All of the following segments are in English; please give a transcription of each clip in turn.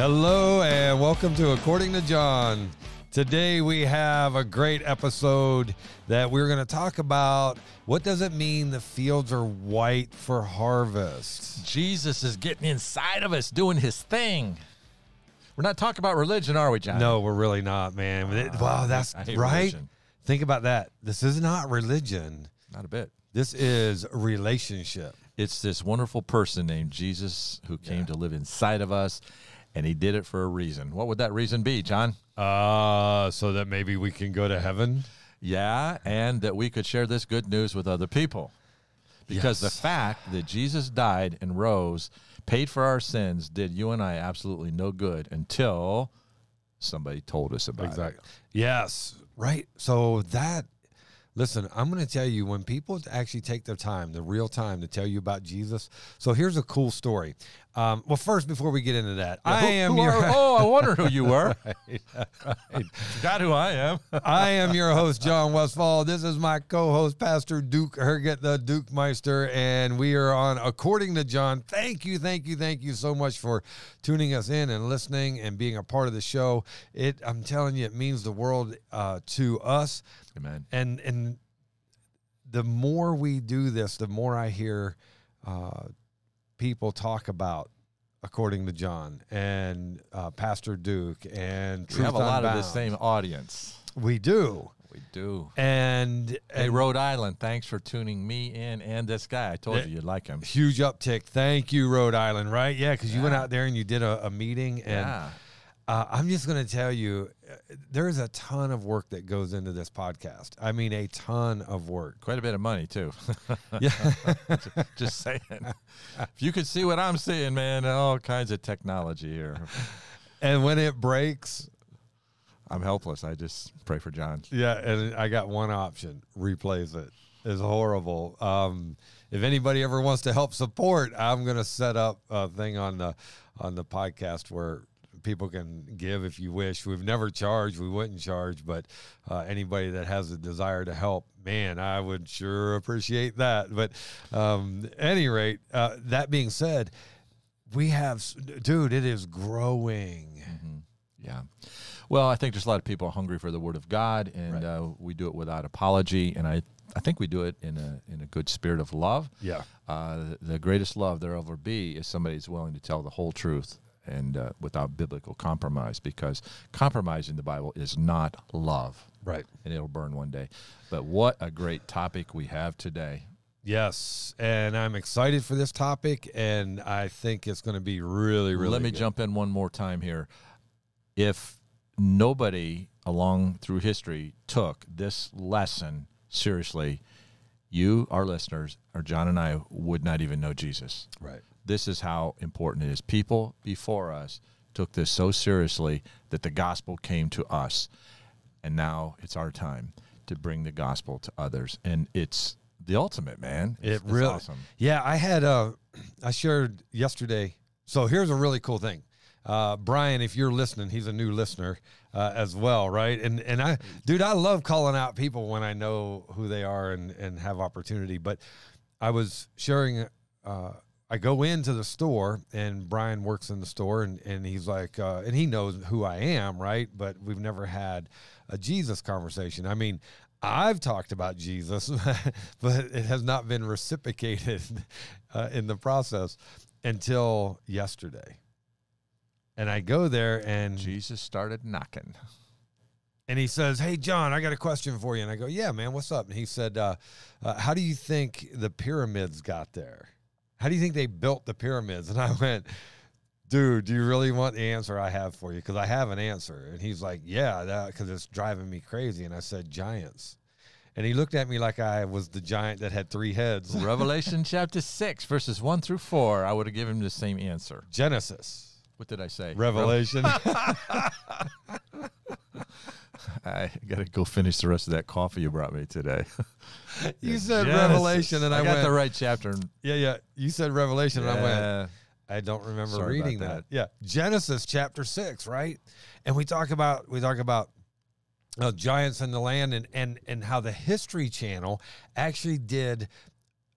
Hello and welcome to According to John. Today we have a great episode that we're going to talk about what does it mean the fields are white for harvest? Jesus is getting inside of us, doing his thing. We're not talking about religion, are we, John? No, we're really not, man. It- ah, wow, that's right. religion. Think about that. This is not religion. Not a bit. This is relationship. It's this wonderful person named Jesus who came to live inside of us, and he did it for a reason. What would that reason be, John? Uh, so that maybe we can go to heaven. Yeah, and that we could share this good news with other people. Because Yes. the fact that Jesus died and rose, paid for our sins, did you and I absolutely no good until somebody told us about it. Exactly. Yes. Right. So that listen, I'm going to tell you when people actually take their time, the real time to tell you about Jesus. So here's a cool story. Um, well, first, before we get into that, I Who- am who your are- oh, I wonder who you were. Forgot who I am. I am your host, John Westfall. This is my co-host, Pastor Duke Herget, the Duke Meister, and we are on According to John. Thank you, thank you, thank you so much for tuning us in and listening and being a part of the show. It, I'm telling you, it means the world uh, to us. Amen. and and the more we do this, the more I hear uh, people talk about according to John and uh, Pastor Duke and We have a Truth lot of the same audience. We do, We do. and, Hey, Rhode Island, thanks for tuning me in and this guy. I told Yeah. you you'd like him. huge uptick. Thank you, Rhode Island. Right? Yeah, because you went out there and you did a, a meeting, and Yeah. Uh, I'm just going to tell you, uh, there is a ton of work that goes into this podcast. I mean, a ton of work. Quite a bit of money, too. Yeah. Just saying. if you could see what I'm seeing, man, all kinds of technology here. and when it breaks, I'm helpless. I just pray for John. Yeah, and I got one option: replace it. It's horrible. Um, if anybody ever wants to help support, I'm gonna set up a thing on the on the podcast where people can give if you wish. We've never charged. We wouldn't charge, but uh, anybody that has a desire to help, man, I would sure appreciate that. But um, any rate, uh, that being said, we have, dude, it is growing. Yeah. Well, I think there's a lot of people hungry for the Word of God, and Right. uh, we do it without apology. And I, I think we do it in a in a good spirit of love. Yeah. Uh, the, the greatest love there ever be is somebody who's willing to tell the whole truth and uh, without biblical compromise, because compromise in the Bible is not love, Right. and it'll burn one day. But what a great topic we have today. Yes, and I'm excited for this topic, and I think it's going to be really, really. Let me good. jump in one more time here. If nobody along through history took this lesson seriously, you, our listeners, or John and I would not even know Jesus. Right. This is how important it is. People before us took this so seriously that the gospel came to us. And now it's our time to bring the gospel to others. And it's the ultimate, man. It It's, it's really. awesome. Yeah, I had. Uh, I shared yesterday. So here's a really cool thing. Uh, Brian, if you're listening, he's a new listener uh, as well, right? And and I, dude, I love calling out people when I know who they are and and have opportunity. But I was sharing. Uh, I go into the store and Brian works in the store and, and he's like, uh, and he knows who I am, right? But we've never had a Jesus conversation. I mean, I've talked about Jesus, but it has not been reciprocated uh, in the process until yesterday. And I go there and Jesus started knocking. and he says, "Hey, John, I got a question for you." And I go, "Yeah, man, what's up?" And he said, uh, uh, "How do you think the pyramids got there? How do you think they built the pyramids?" And I went, "Dude, do you really want the answer I have for you? Because I have an answer." And he's like, "Yeah, because it's driving me crazy." And I said, "Giants." And he looked at me like I was the giant that had three heads. Revelation chapter 6, verses 1 through 4. I would have given him the same answer. Genesis, What did I say? Revelation. I got to go finish the rest of that coffee you brought me today. you said Genesis. Revelation, and I, got went, the right chapter. "Yeah, yeah." You said Revelation, and I went, I don't remember Sorry reading that. that. Yeah, Genesis chapter six, right? And we talk about we talk about uh, giants in the land and and and how the History Channel actually did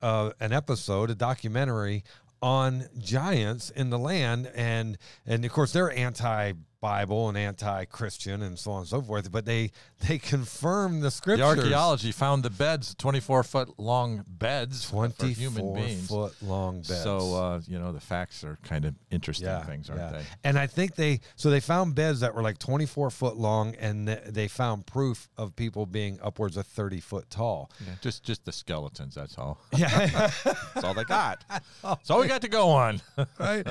uh, an episode, a documentary on giants in the land and and of course they're anti Bible and anti-Christian and so on and so forth, but they they confirm the scriptures. The archaeology found the beds, 24 foot long beds for human beings. foot long beds. So, uh, you know, the facts are kind of interesting yeah, things, aren't yeah. they? And I think they so they found beds that were like twenty four foot long, and th- they found proof of people being upwards of thirty foot tall. Yeah, just just the skeletons, that's all. Yeah, That's all they got. That's all we got to go on. right.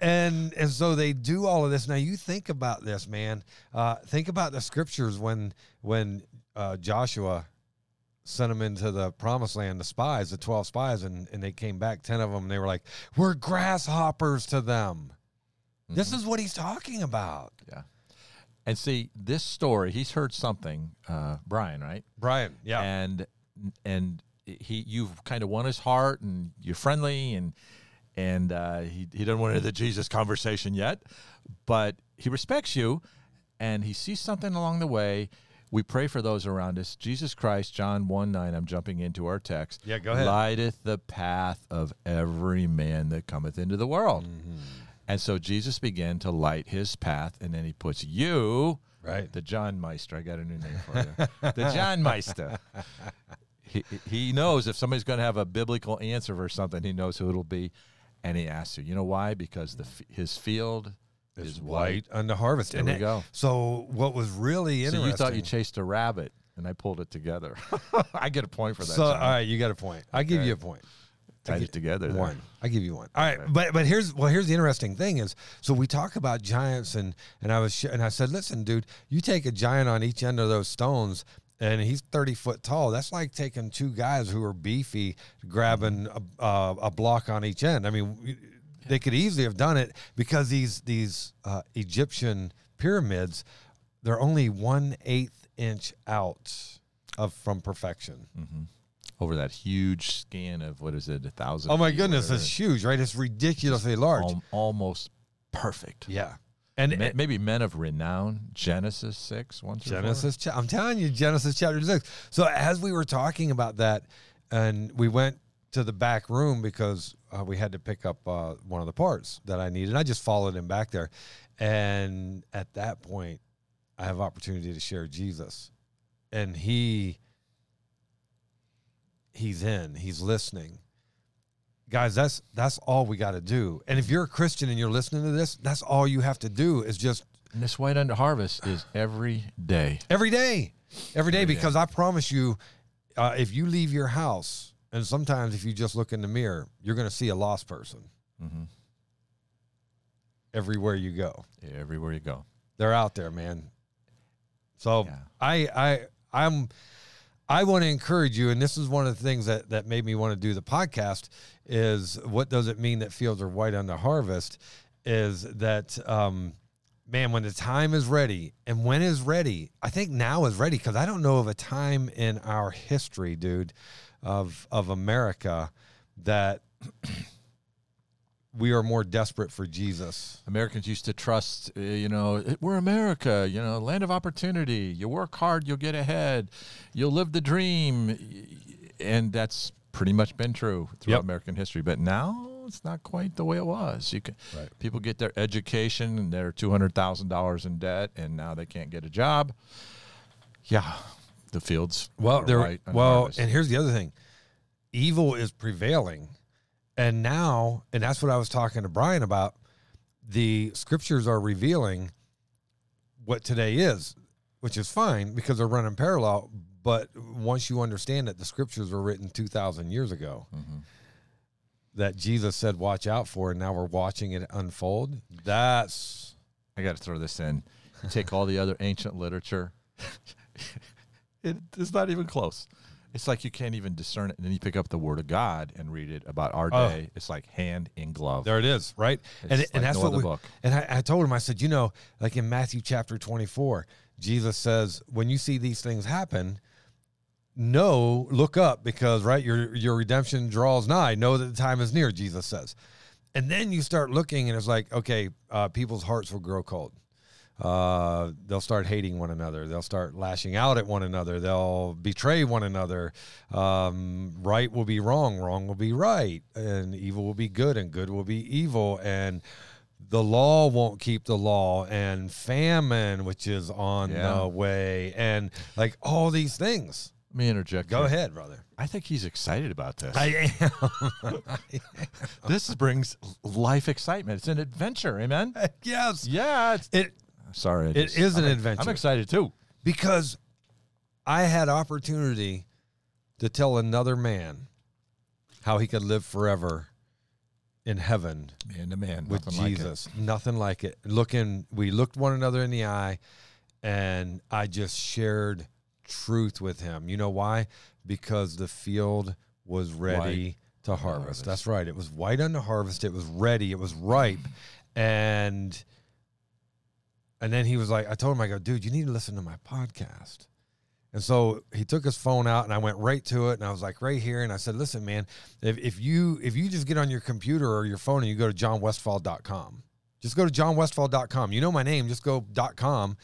and and so they do all of this. Now you think about this, man. Uh, think about the scriptures when when uh, Joshua sent them into the promised land, the spies, the twelve spies, and and they came back, ten of them, and they were like, "We're grasshoppers to them." This is what he's talking about, Yeah. And see, this story, he's heard something, uh, Brian, right? Brian. Yeah, And and he you've kind of won his heart and you're friendly and and uh, he he doesn't want to the Jesus conversation yet, but he respects you and he sees something along the way. We pray for those around us. Jesus Christ, John 1 9, I'm jumping into our text. Yeah, go ahead. Lighteth the path of every man that cometh into the world. Mm-hmm. And so Jesus began to light his path, and then he puts you, right. the John Meister. I got a new name for you. the John Meister. He, he knows if somebody's going to have a biblical answer for something, he knows who it'll be. And he asks you, you know why? Because the his field is Is white. white unto harvest. There and we it- go. So what was really interesting? So you thought you chased a rabbit, and I pulled it together. I get a point for that. So John. all right, you got a point. I give you a point. Tied it together. there. One. I give you one. All right, but but here's well here's the interesting thing is so we talk about giants and and I was sh- and I said listen dude you take a giant on each end of those stones and he's 30 foot tall that's like taking two guys who are beefy grabbing a, uh, a block on each end I mean they could easily have done it because these these uh, Egyptian pyramids they're only one eighth inch out of from perfection. Over that huge scan of what is it, a thousand? Oh my goodness, it's huge, right? It's ridiculously large. Al- almost perfect. yeah, and Ma- Maybe men of renown. Genesis six one? Genesis. Cha- I'm telling you, Genesis chapter six. So as we were talking about that, and we went to the back room because uh, we had to pick up uh, one of the parts that I needed. I just followed him back there, and at that point, I have opportunity to share Jesus, and he he's in. He's listening. Guys, that's that's all we got to do. And if you're a Christian and you're listening to this, that's all you have to do is just And this white under harvest is every day. Every day. Every day, because I promise you, uh, if you leave your house, and sometimes if you just look in the mirror, you're going to see a lost person Mhm. everywhere you go. Everywhere you go. They're out there, man. So Yeah. I I I'm I want to encourage you, and this is one of the things that that made me want to do the podcast. Is what does it mean that fields are white under harvest? Is that um, man when the time is ready, and when is ready? I think now is ready because I don't know of a time in our history, dude, of of America that we are more desperate for Jesus. Americans used to trust, uh, you know, "Eh, we're America, you know, land of opportunity. You work hard, you'll get ahead. You'll live the dream. And that's pretty much been true throughout Yep. American history. But now it's not quite the way it was. You can, Right. People get their education and they're $200,000 in debt and now they can't get a job. Yeah. The fields. Well, they're and well, harvest. and here's the other thing: evil is prevailing, and now, and that's what I was talking to Brian about. The scriptures are revealing what today is, which is fine because they're running parallel. But once you understand that the scriptures were written two thousand years ago, Mm-hmm. that Jesus said, "Watch out for," and now we're watching it unfold. That's I got to throw this in. You take all the other ancient literature, it, it's not even close. It's like you can't even discern it. And then you pick up the Word of God and read it about our Oh. day. It's like hand in glove. There it is, right? It's and like and that's no what other we, book. And I, I told him, I said, you know, like in Matthew chapter 24, Jesus says, when you see these things happen, know, look up because right, your your redemption draws nigh. Know that the time is near. Jesus says, and then you start looking, and it's like, okay, uh, people's hearts will grow cold. Uh, they'll start hating one another. They'll start lashing out at one another. They'll betray one another. Um, right will be wrong, wrong will be right, and evil will be good, and good will be evil. And the law won't keep the law, and famine, which is on Yeah. the way, and like all these things. Let me interject. Go here. ahead, brother. I think he's excited about this. I am. this brings life excitement. It's an adventure. Amen. yes. Yeah. It's, It sorry. I It just- is an I'm- adventure. I'm excited too. because I had opportunity to tell another man how he could live forever in heaven Man to man with nothing like it. Jesus. Nothing like it. Looking, we looked one another in the eye, and I just shared truth with him. You know why? Because the field was ready to harvest. harvest. That's right. It was white unto harvest. It was ready. It was ripe, and and then he was like, I told him, I go, dude, you need to listen to my podcast. And so he took his phone out and I went right to it and I was like right here and I said, listen, man, if, if you if you just get on your computer or your phone and you go to johnwestfall.com, just go to johnwestfall.com. You know my name, just go .com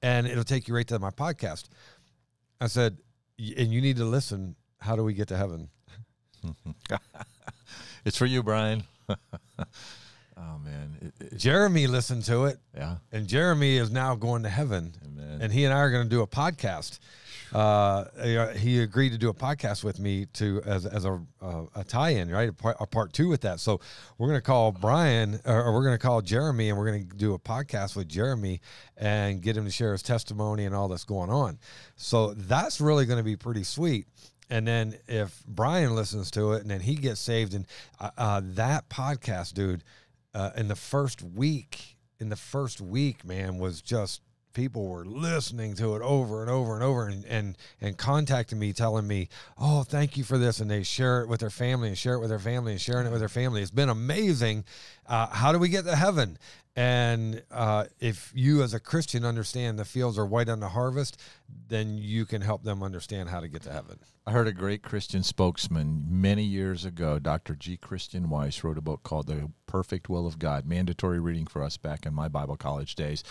and it'll take you right to my podcast. I said, and you need to listen. How do we get to heaven? It's for you, Brian. oh man. It, it- Jeremy listened to it yeah. and Jeremy is now going to heaven. Amen. and he and I are going to do a podcast. Uh, he agreed to do a podcast with me to as as a uh, a tie-in, right? A part, a part two with that. So we're going to call Brian, or, we're going to call Jeremy, and we're going to do a podcast with Jeremy and get him to share his testimony and all that's going on. So that's really going to be pretty sweet. And then if Brian listens to it and then he gets saved, and uh, uh, that podcast, dude, uh, in the first week, in the first week, man, was just people were listening to it over and over and over and, and and contacting me telling me oh thank you for this and they share it with their family and share it with their family and sharing it with their family. It's been amazing. Uh, how do we get to heaven and uh, if you as a christian understand the fields are white on the harvest then you can help them understand how to get to heaven I heard a great Christian spokesman many years ago, Dr. G. Christian Weiss, wrote a book called The Perfect Will of God, mandatory reading for us back in my Bible college days.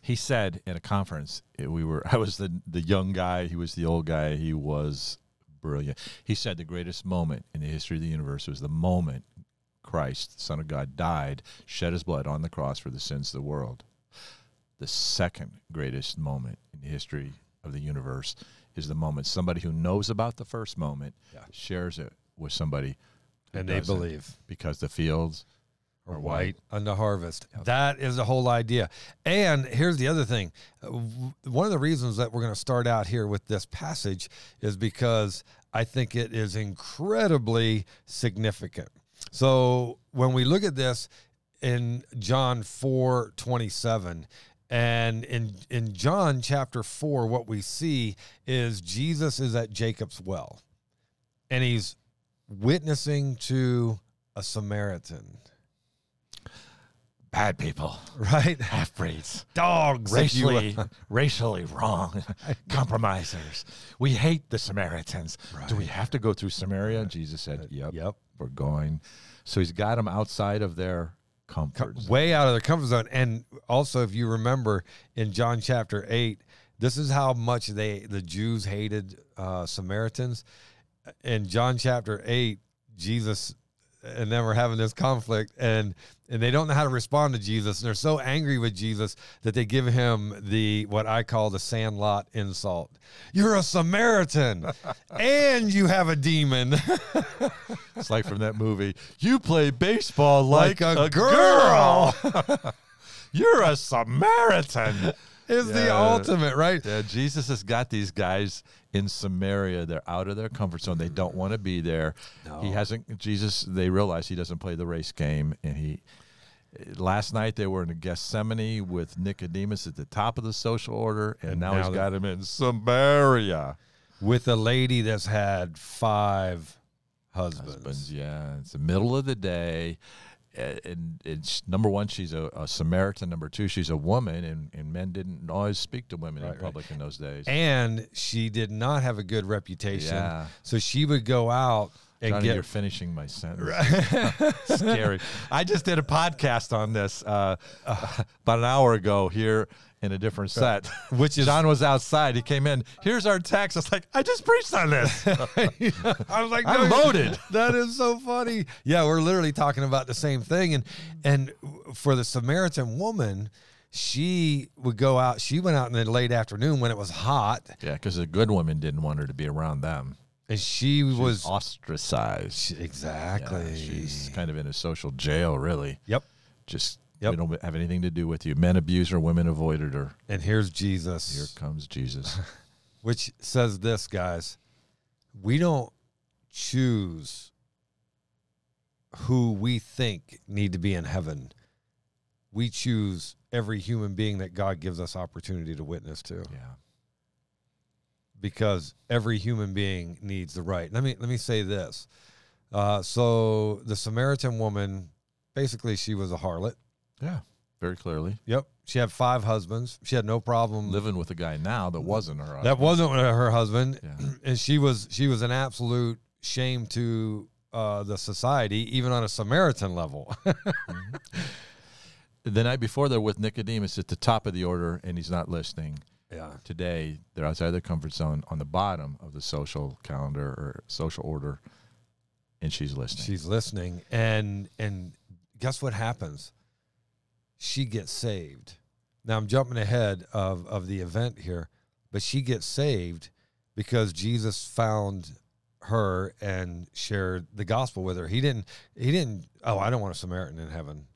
He said at a conference, eh, we were I was the the young guy, he was the old guy, he was brilliant. He said the greatest moment in the history of the universe was the moment Christ, the Son of God, died, shed his blood on the cross for the sins of the world. The second greatest moment in the history of the universe is the moment somebody who knows about the first moment Yeah. shares it with somebody and they believe because the fields or are white white. unto harvest. That is the whole idea. And here's the other thing. Uh, One of the reasons that we're going to start out here with this passage is because I think it is incredibly significant. So when we look at this in John 4 27, and in, in John chapter 4, what we see is Jesus is at Jacob's well and he's witnessing to a Samaritan, bad people, right? half breeds, Dogs, if you will. racially racially wrong, compromisers. We hate the Samaritans. Do we have to go through Samaria? Jesus said, uh, "Yep, Yep. We're going." So he's got them outside of their comfort. zone. way out of their comfort zone. And also, if you remember in John chapter eight, this is how much they the Jews hated uh, Samaritans. In John chapter eight, Jesus and then we're having this conflict, and and they don't know how to respond to Jesus, and they're so angry with Jesus that they give him the what I call the sandlot insult. You're a Samaritan, and you have a demon. It's like from that movie. You play baseball like, Like a a, girl. You're a Samaritan. is the ultimate, right? Yeah, Jesus has got these guys in Samaria. They're out of their comfort zone. They don't want to be there. He hasn't. Jesus. They realize he doesn't play the race game, and he. Last night they were in Gethsemane with Nicodemus at the top of the social order, and, And now, now he's got him in Samaria. with a lady that's had five husbands. Husbands, yeah, it's the middle of the day, and it's number one, she's a, a Samaritan. Number two, she's a woman, and, and men didn't always speak to women Right, in right. public in those days. And she did not have a good reputation. Yeah. So she would go out and Johnny, get you're finishing my sentence. Scary. I just did a podcast on this uh, about an hour ago here in a different set. Which is- John was outside. He came in. Here's our text. I was like, I just preached on this. I was like, I'm loaded." That is so funny. Yeah, we're literally talking about the same thing. And and for the Samaritan woman, she would go out. She went out in the late afternoon when it was hot, yeah, because the good woman didn't want her to be around them. and she was ostracized. she- Yeah, exactly. she's kind of in a social jail, really. yep. Just Yep. we don't have anything to do with you. Men abused her, women avoided her. And here's Jesus. Here comes Jesus. which says this, guys. We don't choose who we think need to be in heaven. We choose every human being that God gives us opportunity to witness to yeah. because every human being needs the right. Let me let me say this. Uh, so the Samaritan woman, basically, she was a harlot. Yeah. Very clearly. Yep, she had five husbands. She had no problem Living with a guy now that wasn't her. Husband. That wasn't her husband, Yeah. and she was she was an absolute shame to uh, the society, even on a Samaritan level. The night before, they're with Nicodemus at the top of the order, and he's not listening. yeah, Today, they're outside their comfort zone on the bottom of the social calendar or social order, and she's listening. she's listening, and and guess what happens? She gets saved. Now I'm jumping ahead of of the event here, but she gets saved because Jesus found her and shared the gospel with her. He didn't. He didn't. Oh, I don't want a Samaritan in heaven.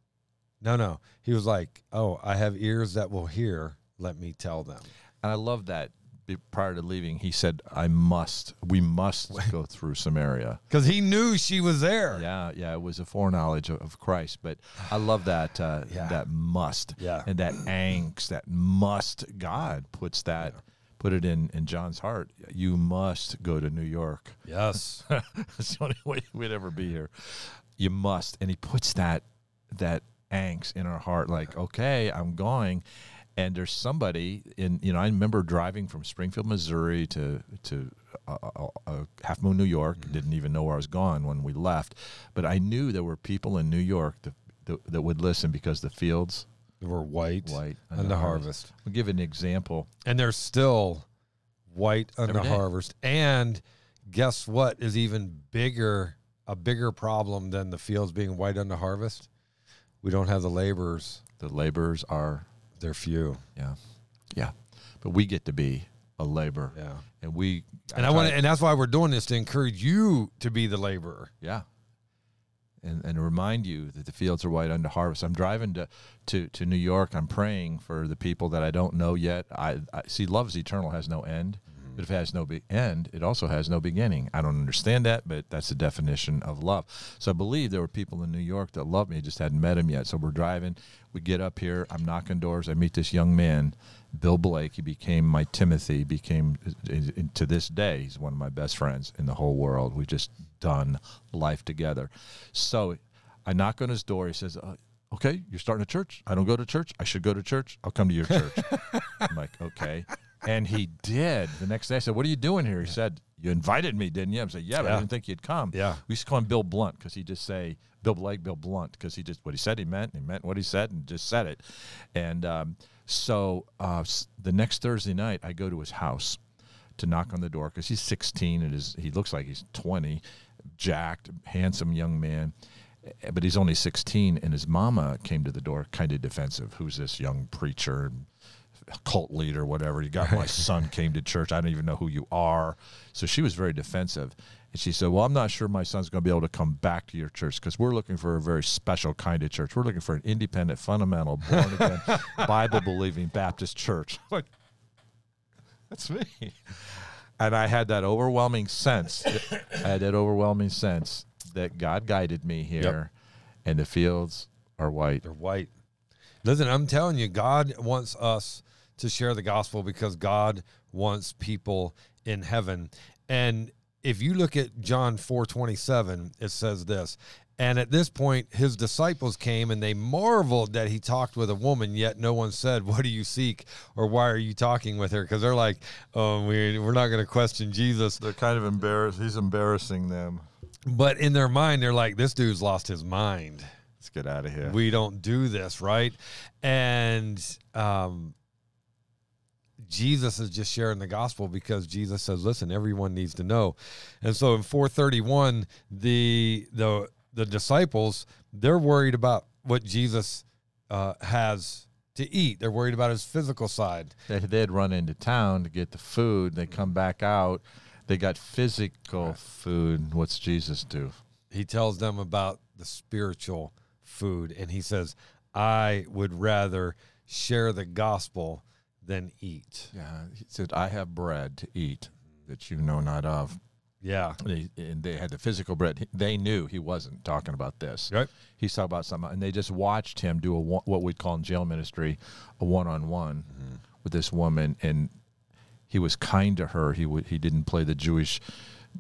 No, no. He was like, "Oh, I have ears that will hear. Let me tell them." And I love that. Prior to leaving, he said, "I must. We must go through Samaria." Because he knew she was there. Yeah, yeah. It was a foreknowledge of, of Christ, but I love that. Uh, Yeah. That must. Yeah. And that angst. That must. God puts that. Put it in in John's heart. You must go to New York. Yes. That's the only way we'd ever be here. You must, and he puts that that angst in our heart. Like, okay, I'm going, and there's somebody in. You know, I remember driving from Springfield, Missouri, to to uh, uh, uh, Halfmoon, New York. Didn't even know where I was going when we left, but I knew there were people in New York that that, that would listen because the fields They were white, white and the harvest. I'll give an example. And they're still white on the Every day. harvest. And guess what is even bigger, a bigger problem than the fields being white the harvest? We don't have the laborers. The laborers are They're few. yeah, yeah, but we get to be a laborer. Yeah. and we And I want to, and that's why we're doing this to encourage you to be the laborer. Yeah. And, and remind you that the fields are white unto harvest. I'm driving to, to, to New York. I'm praying for the people that I don't know yet. I, I see love's eternal has no end, but if it has no be- end, it also has no beginning. I don't understand that, but that's the definition of love. So I believe there were people in New York that loved me, just hadn't met him yet. So we're driving. We get up here. I'm knocking doors. I meet this young man, Bill Blake. He became my Timothy. Became to this day, he's one of my best friends in the whole world. We've just done life together. So I knock on his door. He says, uh, "Okay, you're starting a church. I don't go to church. I should go to church. I'll come to your church." I'm like, "Okay." And he did. The next day, I said, "What are you doing here?" He said, "You invited me, didn't you?" I said, "Yeah, but I didn't think you'd come." Yeah. We used to call him Bill Blunt because he just say Bill Blake, Bill Blunt because he just what he said he meant. And he meant what he said and just said it. And um, so uh, the next Thursday night, I go to his house to knock on the door because he's 16 and is he looks like he's 20, jacked, handsome young man. eh, But he's only 16, and his mama came to the door, kind of defensive. Who's this young preacher, cult leader, whatever? You got my son came to church. I don't even know who you are. So she was very defensive. And she said, Well, I'm not sure my son's going to be able to come back to your church because we're looking for a very special kind of church. We're looking for an independent, fundamental, born again, Bible believing Baptist church. Like, that's me. And I had that overwhelming sense. I had that overwhelming sense that God guided me here, and the fields are white. They're white. Listen, I'm telling you, God wants us to share the gospel because God wants people in heaven. And if you look at John 4:27, it says this. And at this point, his disciples came and they marveled that he talked with a woman, yet no one said, What do you seek? or Why are you talking with her? Because they're like, Oh, we, we're not going to question Jesus. They're kind of embarrassed. He's embarrassing them. But in their mind, they're like, This dude's lost his mind. Let's get out of here. we don't do this right and um Jesus is just sharing the gospel because Jesus says, "Listen, everyone needs to know." And so in 431, the the the disciples they're worried about what Jesus uh, has to eat. They're worried about his physical side. They, they'd run into town to get the food. They come back out. They got physical food. What's Jesus do? He tells them about the spiritual food, and he says, "I would rather share the gospel than eat." Yeah, he said, "I have bread to eat that you know not of." Yeah, They, and they had the physical bread. He- They knew he wasn't talking about this. right. He's talking about something, and they just watched him do a what we'd call in jail ministry a one-on-one mm-hmm. with this woman, and he was kind to her. He would he didn't play the Jewish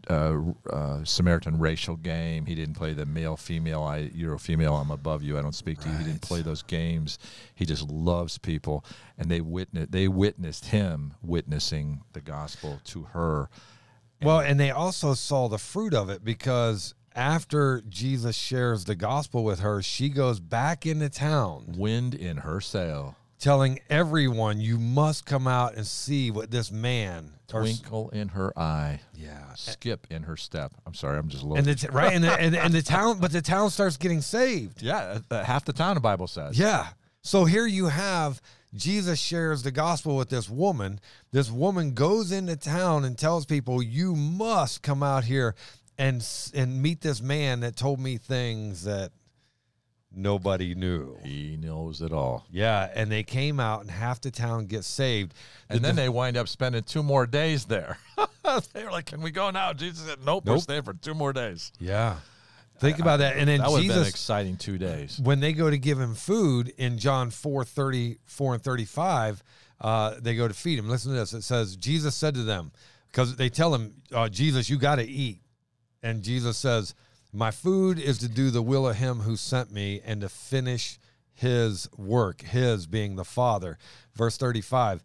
uh, uh, Samaritan racial game. He didn't play the male female. I you're a female. I'm above you. I don't speak to you. He didn't play those games. He just loves people, and they witnessed they witnessed him witnessing the gospel to her. Well, and they also saw the fruit of it because after Jesus shares the gospel with her, she goes back into town Wind in her sail, telling everyone, "You must come out and see what this man twinkle in her eye. yeah, skip in her step. I'm sorry, I'm just a little. and the t- right, and the, and, and the town, but the town starts getting saved. yeah, uh, half the town the Bible says. Yeah. So here you have Jesus shares the gospel with this woman. This woman goes into town and tells people, "You must come out here and and meet this man that told me things that nobody knew." He knows it all. Yeah, and they came out and half the town gets saved. And The- then they wind up spending two more days there. they were like, "Can we go now?" Jesus said, "Nope, we're staying for two more days." yeah. Think about that. And then That would have been Jesus exciting two days. when they go to give him food in John 4 34 and 35, uh, they go to feed him. Listen to this. It says, Jesus said to them, because they tell him, uh, Jesus, you got to eat. And Jesus says, My food is to do the will of him who sent me and to finish his work, his being the Father. Verse 35.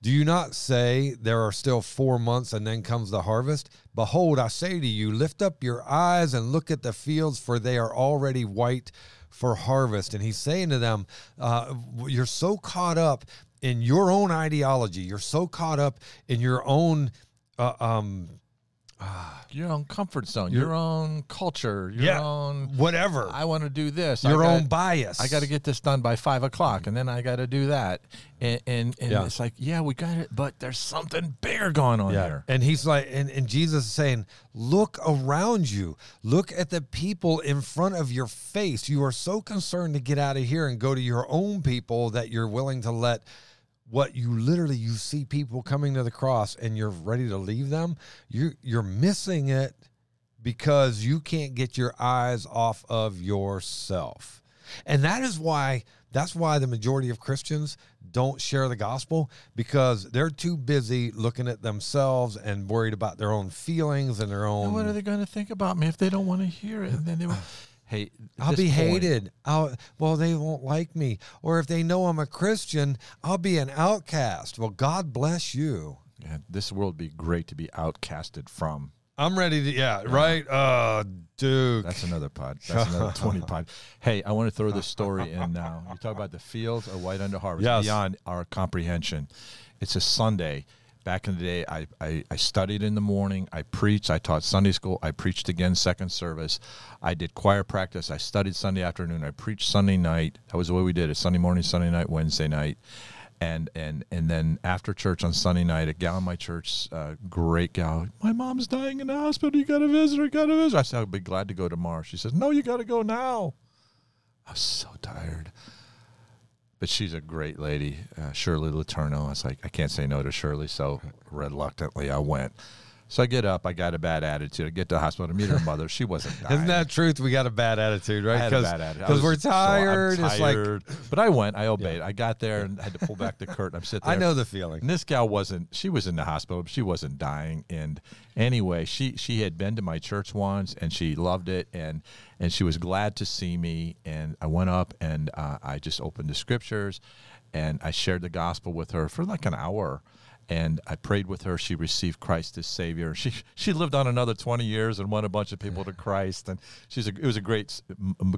Do you not say there are still four months and then comes the harvest? Behold, I say to you, lift up your eyes and look at the fields, for they are already white for harvest. And he's saying to them, uh, You're so caught up in your own ideology, you're so caught up in your own. Uh, um, Your own comfort zone, Your- your own culture, your Yeah. own. whatever, I want to do this. Your got- own bias. I got to get this done by five o'clock, and then I got to do that. And and, and Yeah. it's like, yeah, we got it, but there's something bigger going on Yeah. here. And he's like, and, and Jesus is saying, look around you. Look at the people in front of your face. You are so concerned to get out of here and go to your own people that you're willing to let what you literally you see people coming to the cross and you're ready to leave them. You you're missing it because you can't get your eyes off of yourself. And that is why that's why the majority of Christians don't share the gospel because they're too busy looking at themselves and worried about their own feelings and their own And what are they going to think about me if they don't want to hear it? And then they will, hey, I'll be point- hated. I'll, well, they won't like me. Or if they know I'm a Christian, I'll be an outcast. Well, God bless you. Yeah, this world would be great to be outcasted from. I'm ready to, yeah, right? Uh, Duke. That's another pod. That's another 20 pod. Hey, I want to throw this story in now. You talk about the fields are white under harvest, Yes. beyond our comprehension. It's a Sunday. Back in the day, I, I, I studied in the morning. I preached. I taught Sunday school. I preached again second service. I did choir practice. I studied Sunday afternoon. I preached Sunday night. That was the way we did it Sunday morning, Sunday night, Wednesday night and and and then after church on Sunday night, a gal in my church, uh, great gal, my mom's dying in the hospital. You got to visit her. Got to visit. her." I said, I'll be glad to go tomorrow. She says, No, you got to go now. I was so tired, but she's a great lady, uh, Shirley Letourneau. I was like, I can't say no to Shirley, so reluctantly I went. So I get up. I got a bad attitude. I get to the hospital to meet her mother. She wasn't dying. Isn't that truth? We got a bad attitude, right? I had a bad attitude. Because we're was so- tired. it's like, but I went. I obeyed. I got there and had to pull back the curtain. I'm sitting there. I know the feeling. And this gal wasn't. She was in the hospital. But she wasn't dying. And anyway, she she had been to my church once, and she loved it, and and she was glad to see me. And I went up and uh, I just opened the scriptures, and I shared the gospel with her for like an hour. And I prayed with her. She received Christ as Savior. She she lived on another twenty years and won a bunch of people to Christ. And she's a, it was a great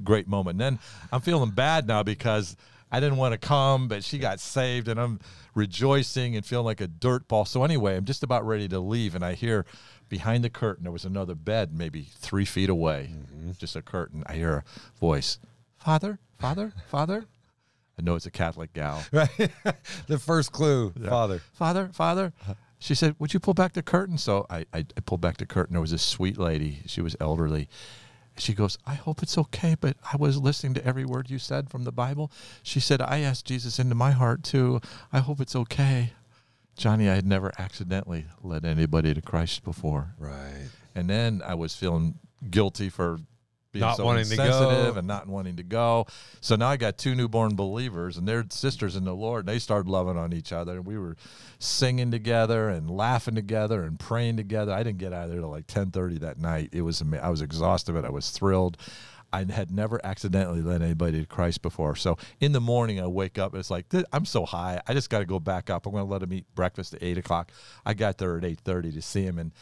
great moment. And then I'm feeling bad now because I didn't want to come, but she got saved, and I'm rejoicing and feeling like a dirt ball. So anyway, I'm just about ready to leave, and I hear behind the curtain there was another bed, maybe three feet away, mm-hmm. just a curtain. I hear a voice, "Father, Father, Father." I know it's a Catholic gal. Right. the first clue, Father. Father, Father. Uh-huh. She said, Would you pull back the curtain? So I, I, I pulled back the curtain. There was this sweet lady. She was elderly. She goes, I hope it's okay, but I was listening to every word you said from the Bible. She said, I asked Jesus into my heart too. I hope it's okay. Johnny, I had never accidentally led anybody to Christ before. Right. And then I was feeling guilty for being Not so wanting to go. insensitive and not wanting to go. So now I got two newborn believers and they're sisters in the Lord. And They started loving on each other and we were singing together and laughing together and praying together. I didn't get out of there till like 10:30 that night. It was I was exhausted but I was thrilled. I had never accidentally led anybody to Christ before. So in the morning, I wake up and it's like I'm so high. I just got to go back up. I'm going to let him eat breakfast at eight o'clock. I got there at eight thirty to see him, and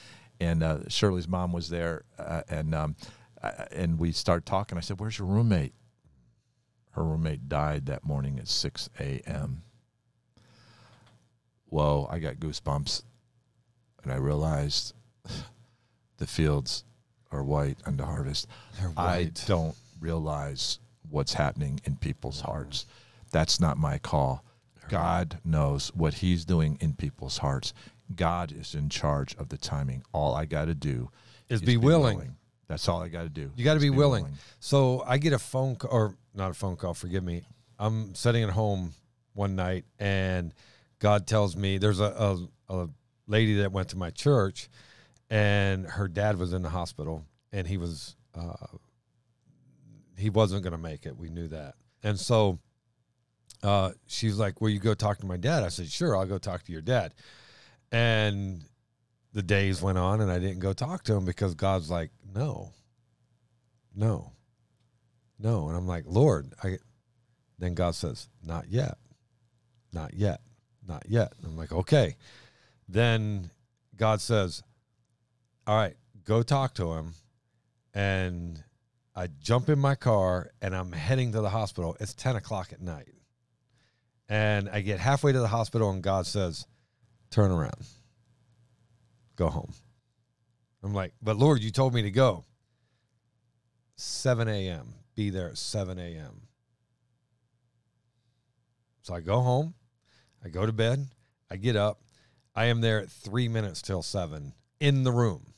and uh, Shirley's mom was there, uh, and um, and we start talking. I said, "Where's your roommate?" Her roommate died that morning at six a.m. Whoa! I got goosebumps, and I realized the fields are white unto harvest. They're I white. don't realize what's happening in people's hearts. That's not my call. God knows what He's doing in people's hearts. God is in charge of the timing. All I got to do Is be willing. That's all I got to do. You got to is be willing. So I get a phone call, or not a phone call, forgive me. I'm sitting at home one night and God tells me there's a, a, a lady that went to my church and her dad was in the hospital and he was, uh, he wasn't going to make it. We knew that. And so uh, she's like, Will you go talk to my dad? I said, Sure, I'll go talk to your dad. And the days went on and I didn't go talk to him because God's like, No, no, no. And I'm like, Lord, I then God says, Not yet. Not yet. Not yet. And I'm like, okay. Then God says, All right, go talk to him. And I jump in my car and I'm heading to the hospital. It's 10 o'clock at night. And I get halfway to the hospital and God says, Turn around. Go home. I'm like, but Lord, you told me to go. 7 a.m. Be there at 7 a.m. So I go home. I go to bed. I get up. I am there at three minutes till seven in the room.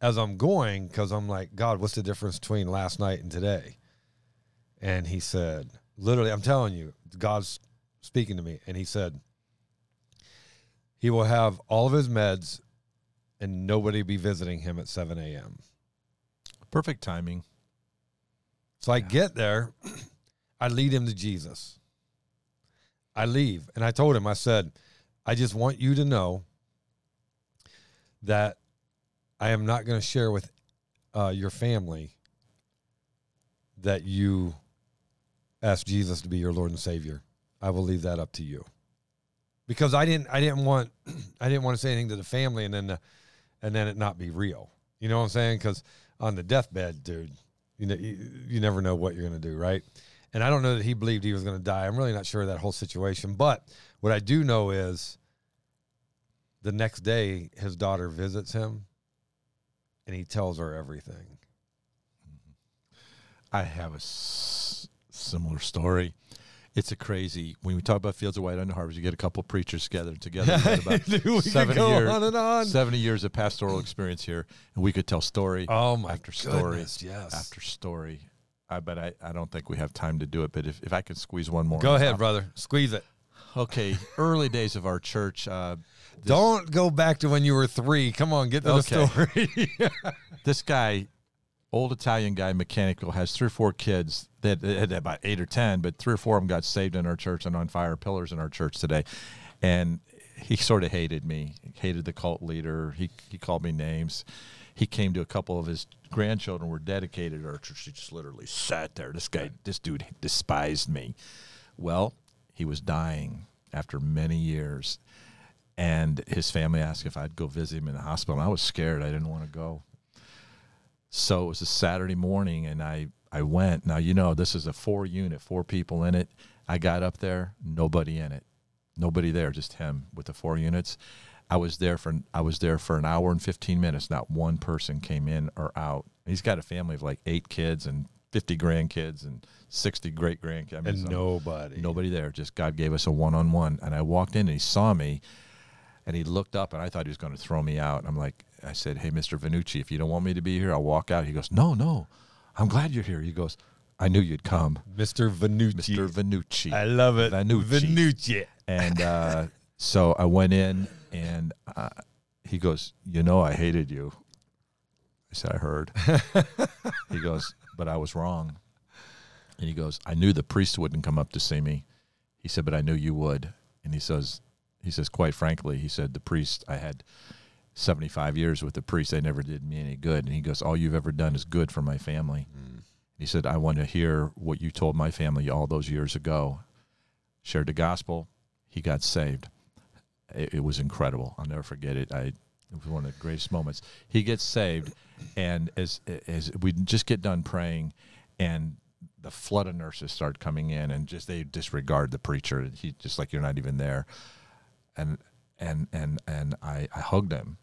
As I'm going, because I'm like, God, what's the difference between last night and today? And he said, literally, I'm telling you, God's speaking to me. And he said, he will have all of his meds and nobody be visiting him at 7 a.m. Perfect timing. So I get there, I lead him to Jesus. I leave, and I told him, I said, I just want you to know that I am not going to share with uh, your family that you asked Jesus to be your Lord and Savior. I will leave that up to you, because I didn't, I didn't want, I didn't want to say anything to the family, and then, the, and then it not be real. You know what I'm saying? Because on the deathbed, dude, you know, you, you never know what you're to do, right? And I don't know that he believed he was to die. I'm really not sure of that whole situation. But what I do know is the next day, his daughter visits him and he tells her everything. Mm-hmm. I have a s- similar story. It's a crazy. When we talk about fields of white under harvest, you get a couple preachers together. Together, about Dude, seventy go years, on and on. seventy years of pastoral experience here, and we could tell story Oh, my after story goodness, yes. after story. I but I, I don't think we have time to do it. But if, if I could squeeze one more, Go ahead, Uh, brother. Squeeze it. Okay, early days of our church. Uh, this, Don't go back to when you were three. Come on, get to Okay. the story. this guy, old Italian guy, mechanical, has three or four kids. that had, about eight or ten, but three or four of them got saved in our church and on fire pillars in our church today. And he sort of hated me, hated the cult leader. He he called me names. He came to a couple of his grandchildren were dedicated our church. He just literally sat there. This guy, this dude despised me. Well, he was dying after many years. And his family asked if I'd go visit him in the hospital. And I was scared. I didn't want to go. So it was a Saturday morning, and I I went. Now you know this is a four unit, four people in it. I got up there, nobody in it, nobody there, just him with the four units. I was there for I was there for an hour and fifteen minutes. Not one person came in or out. He's got a family of like eight kids and fifty grandkids and sixty great grandkids. I mean, and some- nobody. nobody there. Just God gave us a one on one. And I walked in and he saw me and he looked up and I thought he was going to throw me out. I'm like, I said, Hey, Mr. Vanucci, if you don't want me to be here, I'll walk out. He goes, No, no, I'm glad you're here. He goes, I knew you'd come, Mr. Vanucci. Mr. Vanucci. I love it. Vanucci. Vanucci. And uh, so I went in and uh, he goes, You know, I hated you. I said, I heard. he goes, But I was wrong. And he goes, I knew the priest wouldn't come up to see me. He said, But I knew you would. And he says, he says, quite frankly, he said, the priest, I had 75 years with the priest. They never did me any good. And he goes, All you've ever done is good for my family. Mm. He said, I want to hear what you told my family all those years ago. Shared the gospel. He got saved. It, it was incredible. I'll never forget it. I, it was one of the greatest moments. He gets saved, and as as we just get done praying, and the flood of nurses start coming in, and just they disregard the preacher. He just like you're not even there, and and and and I, I hugged him,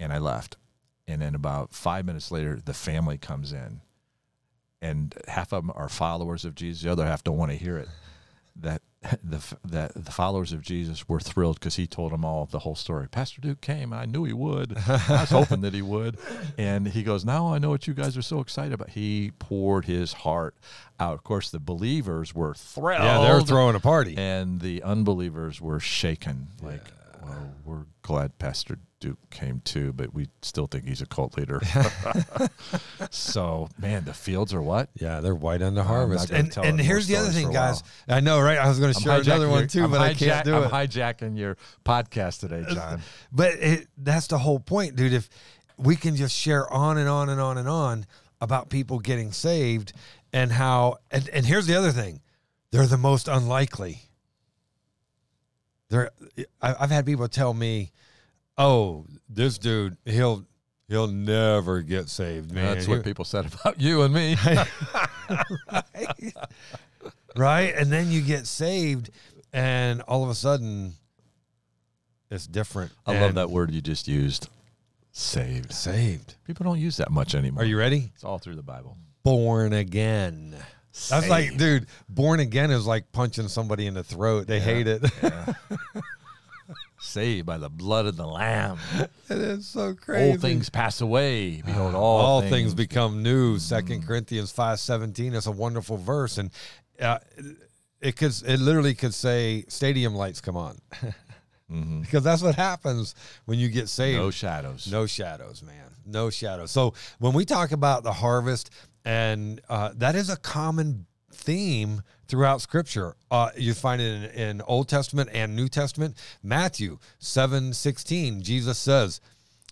and I left, and then about five minutes later, the family comes in, and half of them are followers of Jesus. The other half don't want to hear it. That the that the followers of Jesus were thrilled because he told them all the whole story. Pastor Duke came, and I knew he would. I was hoping that he would. And he goes, "Now I know what you guys are so excited about." He poured his heart out. Of course, the believers were thrilled. Yeah, they're throwing a party. and the unbelievers were shaken. Like, well, we're glad Pastor Duke came too, but we still think he's a cult leader. so, man, the fields are what? Yeah, they're white on the harvest. And and here's the other thing, guys. I know, right? I was going to share another one too, I'm but I can't hijack- do I'm it. hijacking your podcast today, John. But it, that's the whole point, dude. If we can just share on and on and on and on about people getting saved and how, and, and here's the other thing they're the most unlikely. They're, I- I've had people tell me, oh, this dude, he'll, he'll never get saved, man. That's what people said about you and me. right? right? And then you get saved, and all of a sudden, it's different. I love that word you just used. Saved. Saved. People don't use that much anymore. Are you ready? It's all through the Bible. Born again. That's like, dude, born again is like punching somebody in the throat. They hate it. Saved by the blood of the Lamb. it is so crazy. All things pass away. Behold, all, all things, become new. Second Corinthians five seventeen is a wonderful verse, and uh, it could it literally could say stadium lights come on Mhm. because that's what happens when you get saved. No shadows. No shadows, man. No shadows. So when we talk about the harvest, and uh, that is a common theme throughout Scripture. Uh, you find it in, in Old Testament and New Testament. Matthew seven sixteen, Jesus says,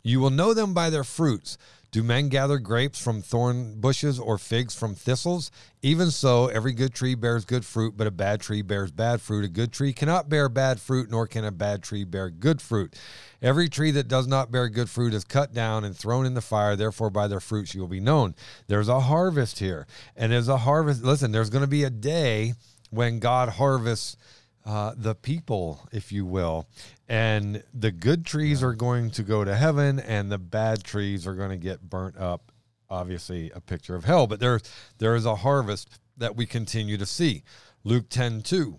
"You will know them by their fruits." Do men gather grapes from thorn bushes or figs from thistles? Even so, every good tree bears good fruit, but a bad tree bears bad fruit. A good tree cannot bear bad fruit, nor can a bad tree bear good fruit. Every tree that does not bear good fruit is cut down and thrown in the fire. Therefore, by their fruits you will be known. There's a harvest here. And there's a harvest. Listen, there's going to be a day when God harvests uh, the people, if you will. And the good trees are going to go to heaven, and the bad trees are going to get burnt up. Obviously, a picture of hell, but there, there is a harvest that we continue to see. Luke 10 2.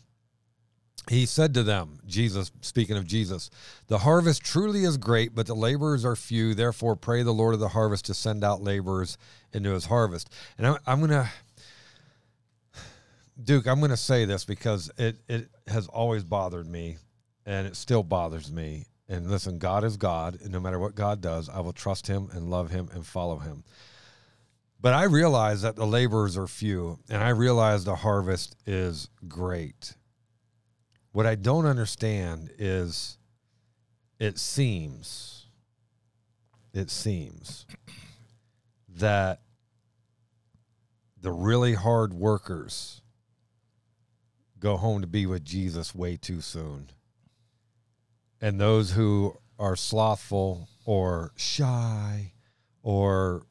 He said to them, Jesus, speaking of Jesus, the harvest truly is great, but the laborers are few. Therefore, pray the Lord of the harvest to send out laborers into his harvest. And I'm, I'm going to, Duke, I'm going to say this because it, it has always bothered me and it still bothers me. And listen, God is God, and no matter what God does, I will trust him and love him and follow him. But I realize that the laborers are few, and I realize the harvest is great. What I don't understand is it seems, it seems that the really hard workers go home to be with Jesus way too soon. And those who are slothful or shy or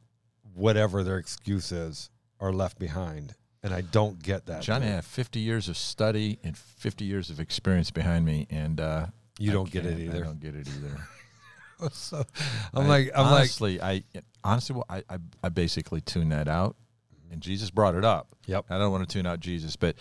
whatever their excuse is are left behind. And I don't get that. Johnny, I have 50 years of study and 50 years of experience behind me, and uh, You don't get it either. I don't get it either. so I'm I- like, I'm like honestly, I honestly, well, I, I, I basically tune that out, and Jesus brought it up. Yep. I don't want to tune out Jesus, but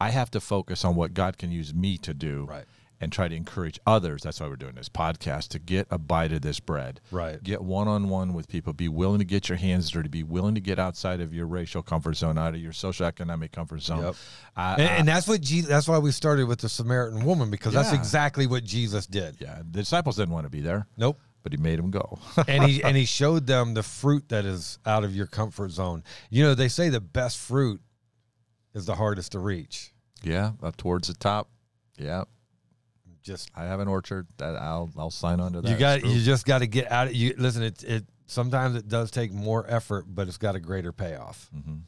I have to focus on what God can use me to do, Right. and try to encourage others. That's why we're doing this podcast to get a bite of this bread. Right. Get one on one with people. Be willing to get your hands dirty. Be willing to get outside of your racial comfort zone, out of your social economic comfort zone. Yep. I- And, I- and that's what Jesus, that's why we started with the Samaritan woman because that's exactly what Jesus did. yeah, the disciples didn't want to be there, Nope. But he made them go. and he and he showed them the fruit that is out of your comfort zone. You know, they say the best fruit is the hardest to reach. yeah, up towards the top. Yeah, Just I have an orchard that I'll I'll sign on to that. you got you just got to get out. You listen. It it sometimes it does take more effort, but it's got a greater payoff. Mhm.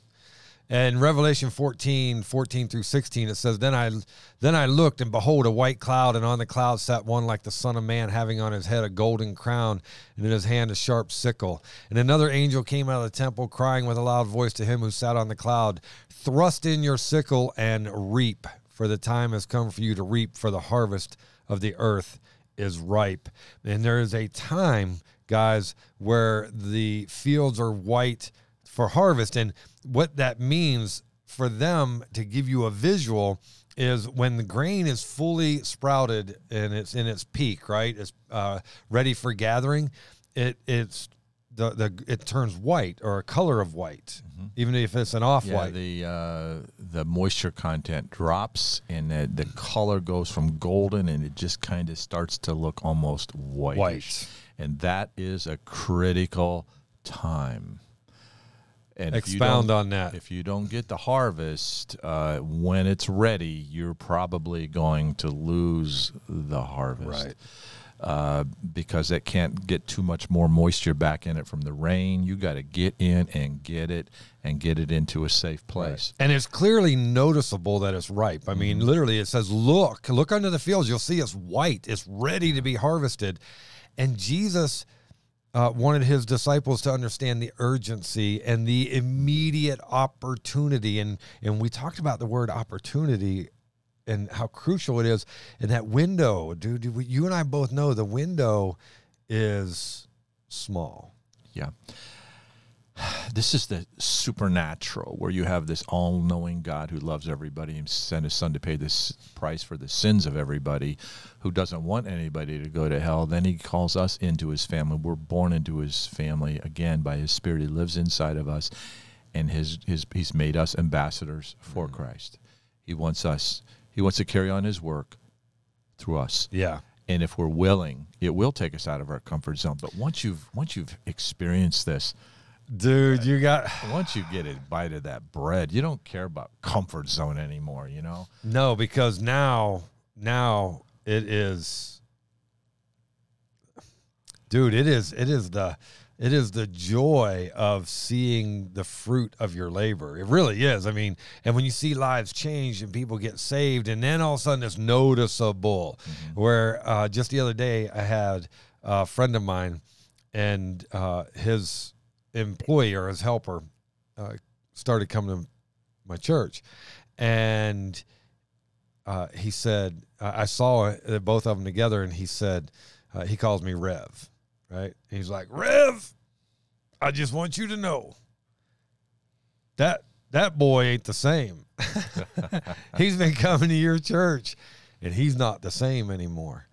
And Revelation 14, 14 through 16, it says, Then I then I looked, and behold, a white cloud, and on the cloud sat one like the Son of Man, having on his head a golden crown, and in his hand a sharp sickle. And another angel came out of the temple, crying with a loud voice to him who sat on the cloud, Thrust in your sickle and reap, for the time has come for you to reap, for the harvest of the earth is ripe. And there is a time, guys, where the fields are white for harvest. And what that means for them to give you a visual is when the grain is fully sprouted and it's in its peak, right? It's uh, ready for gathering. It it's the the it turns white or a color of white, even if it's an off white. yeah, white. the uh, the moisture content drops and the, the color goes from golden and it just kind of starts to look almost whitish. White. and that is a critical time. And Expound on that. If you don't get the harvest uh, when it's ready, you're probably going to lose the harvest. Right. Uh, because it can't get too much more moisture back in it from the rain. You got to get in and get it and get it into a safe place. And it's clearly noticeable that it's ripe. I mean, literally, it says, Look, look under the fields. You'll see it's white. It's ready to be harvested. And Jesus uh, wanted his disciples to understand the urgency and the immediate opportunity. And, and we talked about the word opportunity and how crucial it is. And that window, dude, you and I both know the window is small. Yeah. This is the supernatural where you have this all knowing God who loves everybody and sent his son to pay this price for the sins of everybody, who doesn't want anybody to go to hell. Then he calls us into his family. We're born into his family again by his spirit. He lives inside of us and his, his he's made us ambassadors for mm-hmm. Christ. He wants us, he wants to carry on his work through us Yeah. and if we're willing it will take us out of our comfort zone but once you've once you've experienced this Dude, you got. once you get a bite of that bread you don't care about comfort zone anymore you know No, because now, now it is, dude. It is. It is the, it is the joy of seeing the fruit of your labor. It really is. I mean, and when you see lives change and people get saved, and then all of a sudden it's noticeable. Where uh, just the other day I had a friend of mine, and uh, his employee or his helper uh, started coming to my church, and uh, he said, I saw uh, both of them together, and he said, uh, he calls me Rev, right? He's like, Rev, I just want you to know that that boy ain't the same. he's been coming to your church, and he's not the same anymore.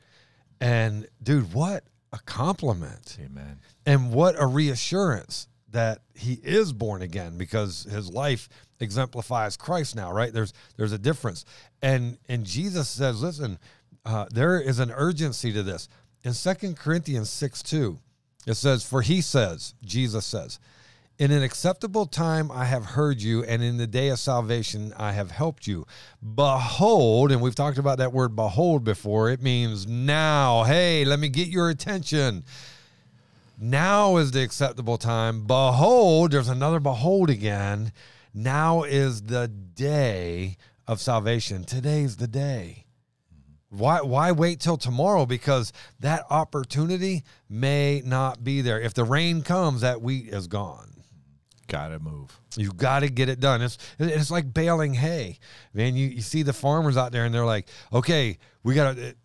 And dude, what a compliment amen and what a reassurance that he is born again because his life exemplifies Christ now, right? There's there's a difference, and and Jesus says, listen, uh, there is an urgency to this. In Second Corinthians six two, it says, "For he says, Jesus says." In an acceptable time I have heard you, and in the day of salvation I have helped you. Behold, and we've talked about that word behold before, it means now. Hey, let me get your attention. Now is the acceptable time. Behold, there's another behold again. Now is the day of salvation. Today's the day. Why why wait till tomorrow? Because that opportunity may not be there. If the rain comes, that wheat is gone. Got to move. You got to get it done. It's it's like baling hay, man. You you see the farmers out there, and they're like, okay, we got to.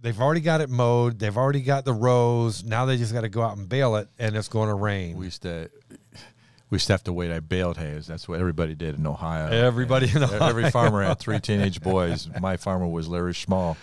They've already got it mowed. They've already got the rows. Now they just got to go out and bale it, and it's going to rain. We used to. We used to have to wait. I baled hay. That's what everybody did in Ohio. Everybody in Ohio. Every farmer had three teenage boys. My farmer was Larry Schmall.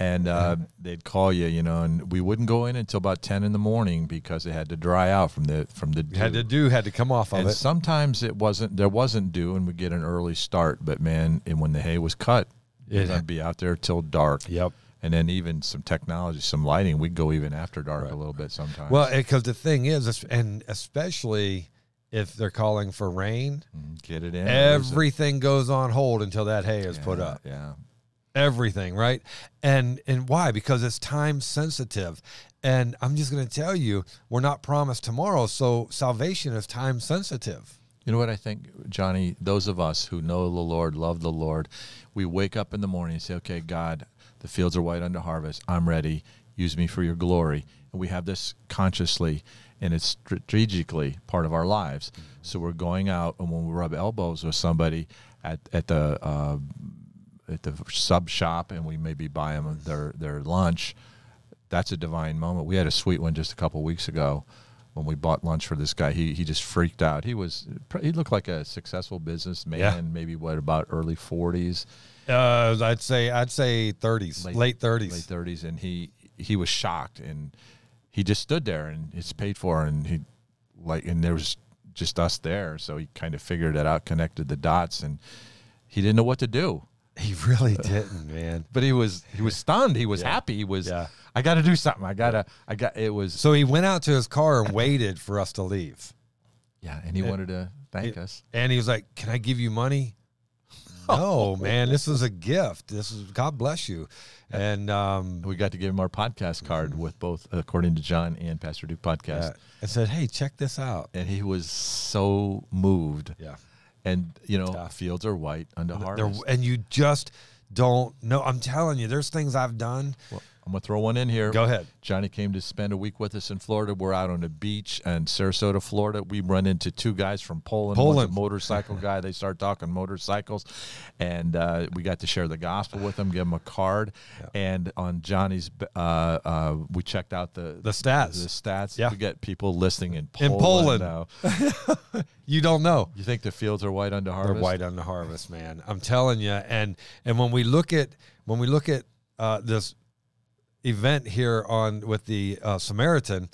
And uh, they'd call you, you know, and we wouldn't go in until about ten in the morning because it had to dry out from the from the had dew. to do had to come off of and it. sometimes it wasn't there wasn't dew and we get an early start but man and when the hay was cut Yeah. would be out there till dark Yep. and then even some technology some lighting we'd go even after dark a little bit sometimes Well, because the thing is, and especially if they're calling for rain, Mhm. get it in lose it. everything goes on hold until that hay is put up. yeah everything right and and why because it's time sensitive and i'm just going to tell you we're not promised tomorrow so salvation is time sensitive You know what I think, Johnny? Those of us who know the Lord, love the Lord, we wake up in the morning and say, okay, God, the fields are white unto harvest. I'm ready. Use me for your glory. And we have this consciously and it's strategically part of our lives. So we're going out and when we rub elbows with somebody at, at the uh, at the sub shop and we maybe buy them their, their lunch, that's a divine moment. We had a sweet one just a couple weeks ago when we bought lunch for this guy. He he just freaked out. He was he looked like a successful businessman, Yeah. maybe what about early forties, uh, i'd say i'd say 30s Late- 30s late thirties, and he he was shocked and he just stood there and it's paid for and he like and there was just us there, so he kind of figured it out, connected the dots, and he didn't know what to do. he really didn't man But he was he was stunned. He was Yeah. happy. He was Yeah. I got to do something. I gotta I got it was so he went out to his car and waited for us to leave yeah, and he wanted to thank us. and he was like can i give you money no man this is a gift this is god bless you and um We got to give him our podcast card with both, according to John and Pastor Duke podcast. uh, i said hey check this out And he was so moved. yeah And, you know, Yeah. fields are white There- harvest. and you just don't know. I'm telling you, there's things I've done. Well, I'm going to throw one in here. Go ahead. Johnny came to spend a week with us in Florida. We're out on the beach in Sarasota, Florida. We run into two guys from Poland. Poland. a motorcycle guy. They start talking motorcycles, and uh, we got to share the gospel with them, give them a card. And on Johnny's, uh, uh, we checked out the The stats. The stats. Yeah. we get people listening in In Poland. Poland. now. You don't know. You think the fields are white unto harvest? They're white the harvest, man. I'm telling you. And and when we look at when we look at uh, this event here on with the uh, Samaritan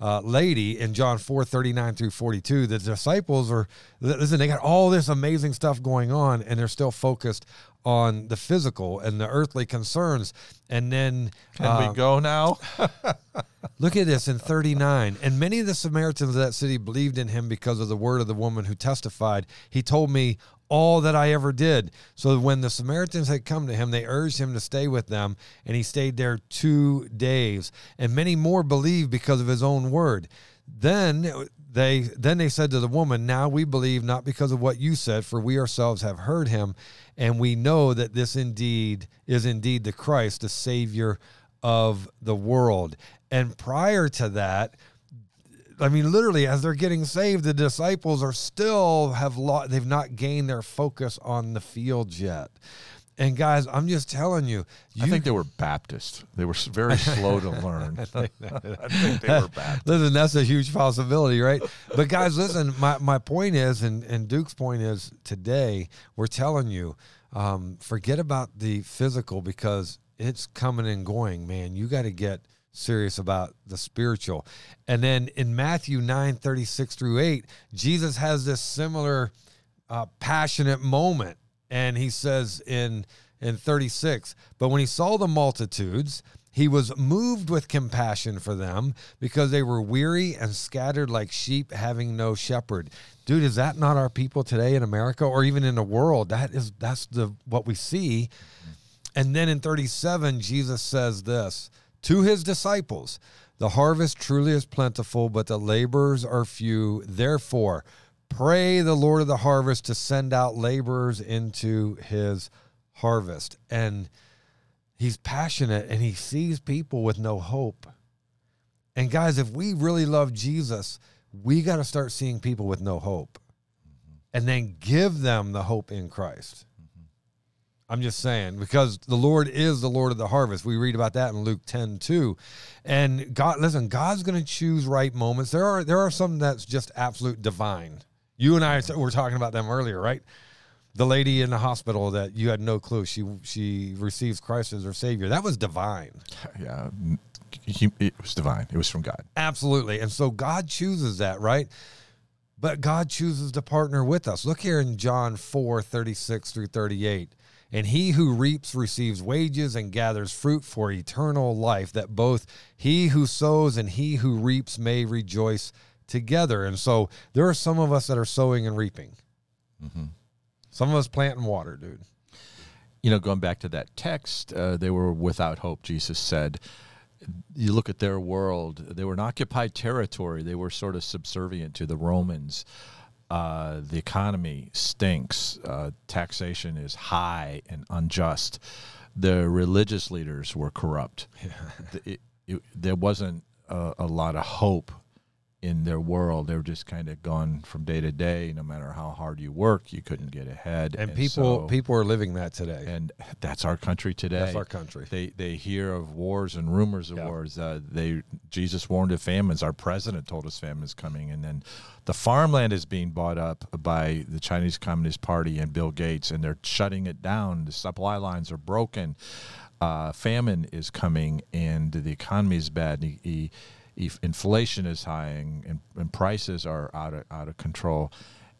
uh, lady in John 4 39 through 42, the disciples are listen, they got all this amazing stuff going on, and they're still focused on the physical and the earthly concerns. And then Can uh, we go now? Look at this in 39. And many of the Samaritans of that city believed in him because of the word of the woman who testified, He told me all that I ever did. So when the Samaritans had come to him, they urged him to stay with them, and he stayed there two days. And many more believed because of his own word. Then they then they said to the woman, Now we believe not because of what you said, for we ourselves have heard him, and we know that this indeed is indeed the Christ, the Savior of the world. And prior to that, I mean, literally, as they're getting saved, the disciples are still have lo- they've not gained their focus on the fields yet. And guys, I'm just telling you, you I think they were Baptist. They were very slow to learn. I think they were Baptist. listen, that's a huge possibility, right? But guys, listen, my, my point is, and, and Duke's point is today, we're telling you, um, forget about the physical because it's coming and going, man. You got to get serious about the spiritual. And then in Matthew 9 36 through 8, Jesus has this similar uh, passionate moment. And he says in in 36, but when he saw the multitudes, he was moved with compassion for them because they were weary and scattered like sheep having no shepherd. Dude, is that not our people today in America or even in the world? That is that's the what we see. And then in 37, Jesus says this to his disciples The harvest truly is plentiful, but the laborers are few. Therefore, pray the Lord of the harvest to send out laborers into his harvest. And he's passionate and he sees people with no hope. And guys, if we really love Jesus, we got to start seeing people with no hope. Mm-hmm. and then give them the hope in Christ. I'm just saying because the Lord is the Lord of the harvest. We read about that in Luke 10 too. And God, listen, God's going to choose right moments. There are there are some that's just absolute divine. You and I were talking about them earlier, right? The lady in the hospital that you had no clue she she receives Christ as her savior. That was divine. Yeah, it was divine. It was from God. Absolutely. And so God chooses that, right? But God chooses to partner with us. Look here in John 4 36 through 38. And he who reaps receives wages and gathers fruit for eternal life, that both he who sows and he who reaps may rejoice together. And so there are some of us that are sowing and reaping. Mm-hmm. Some of us plant and water, dude. You know, going back to that text, uh, they were without hope, Jesus said. You look at their world, they were in occupied territory. They were sort of subservient to the Romans. Uh, the economy stinks. Uh, taxation is high and unjust. The religious leaders were corrupt. Yeah. It, it, there wasn't a, a, lot of hope in their world. They were just kind of gone from day to day. No matter how hard you work, you couldn't get ahead. And, and people so, people are living that today. And that's our country today. That's our country. They they hear of wars and rumors of yeah. wars. Uh, they Jesus warned of famines. Our president told us famines coming, and then the farmland is being bought up by the Chinese Communist Party and Bill Gates, and they're shutting it down. The supply lines are broken. Uh, famine is coming, and the economy is bad. He, he, if inflation is high and, and, prices are out of out of control,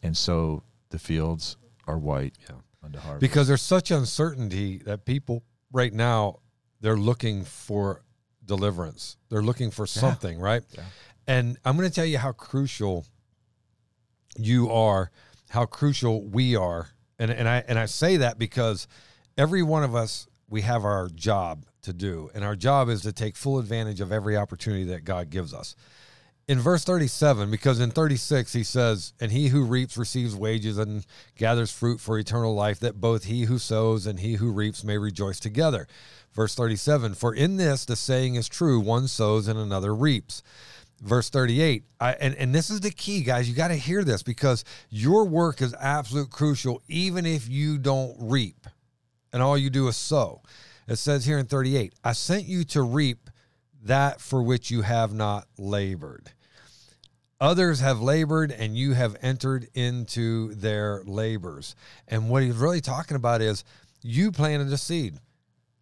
and so the fields are white yeah. under harvest. Because there's such uncertainty that people right now they're looking for deliverance. They're looking for something, yeah. right? Yeah. And I'm going to tell you how crucial you are, how crucial we are, and and I and I say that because every one of us we have our job to do. And our job is to take full advantage of every opportunity that God gives us. In verse 37, because in 36 he says, And he who reaps receives wages and gathers fruit for eternal life, that both he who sows and he who reaps may rejoice together. Verse 37, For in this the saying is true, one sows and another reaps. Verse 38, I, and, and this is the key, guys. You got to hear this because your work is absolute crucial, even if you don't reap and all you do is sow. It says here in 38, I sent you to reap that for which you have not labored. Others have labored and you have entered into their labors. And what he's really talking about is you planted a seed,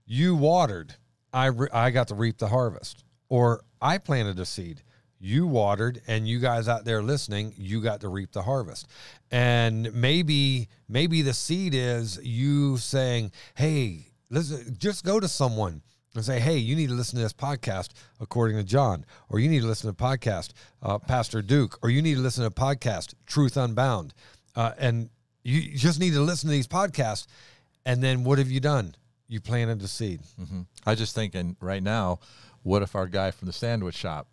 you watered, I, re- I got to reap the harvest. Or I planted a seed, you watered, and you guys out there listening, you got to reap the harvest. And maybe, maybe the seed is you saying, Hey, Listen, just go to someone and say, "Hey, you need to listen to this podcast according to John, or you need to listen to a podcast uh, Pastor Duke, or you need to listen to a podcast Truth Unbound," uh, and you just need to listen to these podcasts. And then what have you done? You planted the seed. Mm-hmm. I just thinking right now, what if our guy from the sandwich shop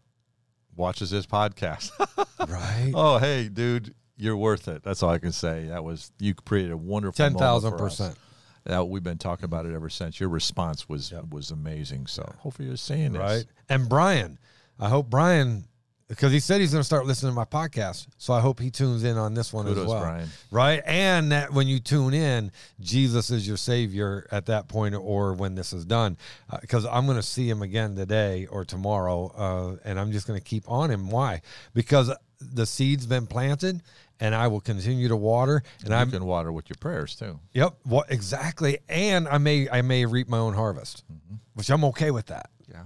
watches this podcast? right. Oh, hey, dude, you're worth it. That's all I can say. That was you created a wonderful ten thousand percent that we've been talking about it ever since. Your response was yep. was amazing. So hopefully you're seeing this. Right. And Brian, I hope Brian because he said he's going to start listening to my podcast. So I hope he tunes in on this one Kudos, as well. Brian. Right. And that when you tune in, Jesus is your savior at that point or when this is done. Because uh, I'm going to see him again today or tomorrow. Uh, and I'm just going to keep on him. Why? Because the seed's been planted and I will continue to water. And I can water with your prayers too. Yep, what exactly? And I may I may reap my own harvest, mm-hmm. which I'm okay with that. Yeah,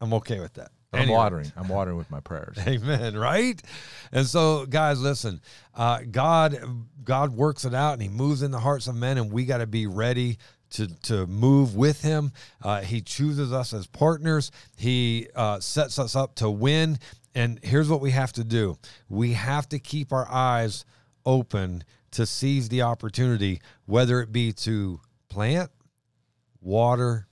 I'm okay with that. I'm watering. I'm watering with my prayers. Amen. Right. And so, guys, listen. Uh, God, God works it out, and He moves in the hearts of men, and we got to be ready to, to move with him. Uh, he chooses us as partners. He uh, sets us up to win. And here's what we have to do we have to keep our eyes open to seize the opportunity, whether it be to plant, water,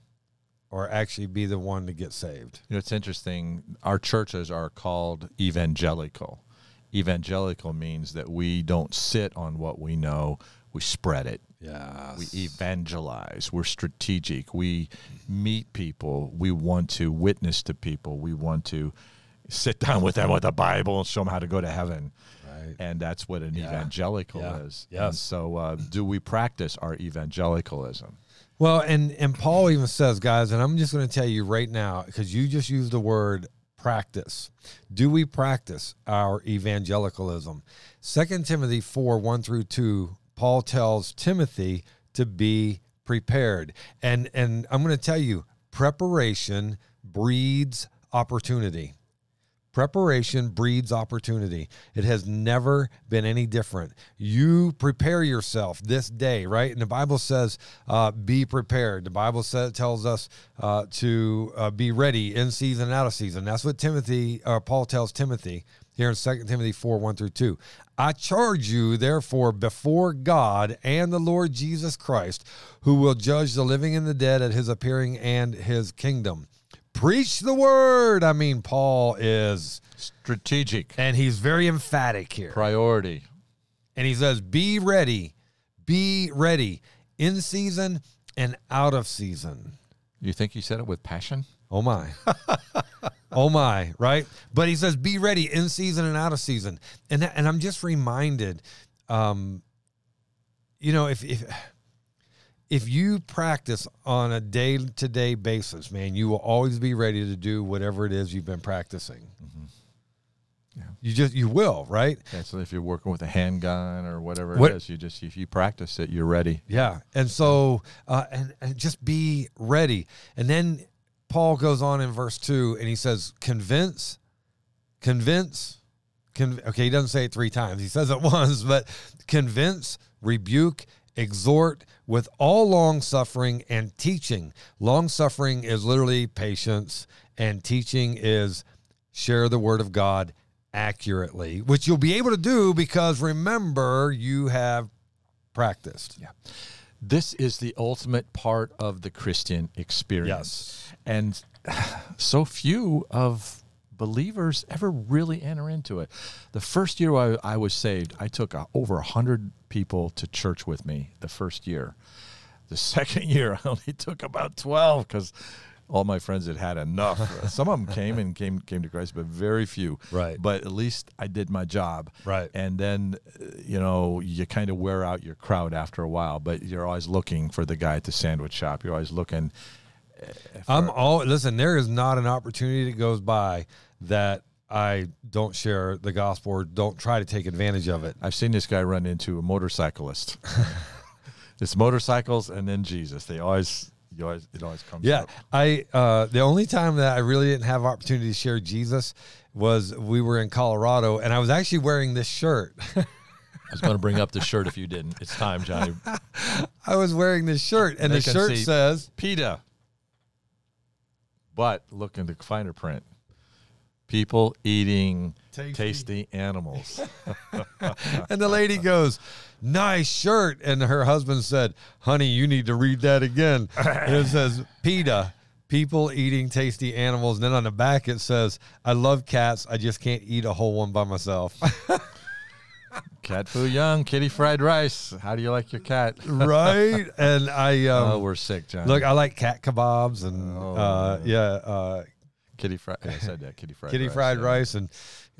or actually be the one to get saved. You know, it's interesting. Our churches are called evangelical. Evangelical means that we don't sit on what we know, we spread it. Yeah. We evangelize. We're strategic. We meet people. We want to witness to people. We want to sit down with them with the Bible and show them how to go to heaven. Right. And that's what an Yeah. evangelical Yeah. is. Yes. And so, uh, do we practice our evangelicalism? Well, and and Paul even says, guys, and I'm just going to tell you right now because you just used the word practice. Do we practice our evangelicalism? Second Timothy four one through two. Paul tells Timothy to be prepared, and and I'm going to tell you, preparation breeds opportunity. Preparation breeds opportunity. It has never been any different. You prepare yourself this day, right? And the Bible says, uh, "Be prepared." The Bible says tells us uh, to uh, be ready in season and out of season. That's what Timothy, uh, Paul tells Timothy here in 2 Timothy four one through two. I charge you, therefore, before God and the Lord Jesus Christ, who will judge the living and the dead at His appearing and His kingdom. Preach the word. I mean, Paul is, Strategic and he's very emphatic here. priority. And he says, Be ready, be ready in season and out of season. You think he said it with passion? Oh my. oh my, right? But he says be ready in season and out of season. And that, and I'm just reminded um you know if if if you practice on a day to day basis, man, you will always be ready to do whatever it is you've been practicing. Yeah. You just you will, right? Yeah, so if you're working with a handgun or whatever What- it is, you just if you practice it, you're ready. Yeah, and so uh, and and just be ready. And then Paul goes on in verse two, and he says, "Convince, convince, con-. Okay, he doesn't say it three times. He says it once, but convince, rebuke, exhort with all long suffering and teaching. Long suffering is literally patience, and teaching is share the word of God accurately, which you'll be able to do because remember you have practiced. Yeah. This is the ultimate part of the Christian experience. Yes. And so few of believers ever really enter into it. The first year I, I was saved, I took uh, over 100 people to church with me the first year. The second year, I only took about 12 because all my friends had had enough. Some of them came and came came to Christ, but very few. Right. But at least I did my job. Right. And then, uh, you know, you kind of wear out your crowd after a while, but you're always looking for the guy at the sandwich shop. You're always looking. I'm all listen. There is not an opportunity that goes by that I don't share the gospel or don't try to take advantage of it. I've seen this guy run into a motorcyclist. it's motorcycles and then Jesus. They always, you always, it always comes. Yeah, up. I uh, the only time that I really didn't have opportunity to share Jesus was we were in Colorado, and I was actually wearing this shirt. I was going to bring up the shirt if you didn't. It's time, Johnny. I was wearing this shirt, and They the shirt says, PETA. But look in the finer print. People eating Tasty. tasty animals. and the lady goes, "Nice shirt," and her husband said, "Honey, you need to read that again." and it says, "PETA." People eating tasty animals. And then on the back it says, I love cats. I just can't eat a whole one by myself. cat food young, kitty fried rice. How do you like your cat? right? And I um, oh, we're sick, John. look, I like cat kebabs and Oh. uh, yeah, uh, kitty fried. I said that. Kitty fried. kitty rice, fried yeah. rice and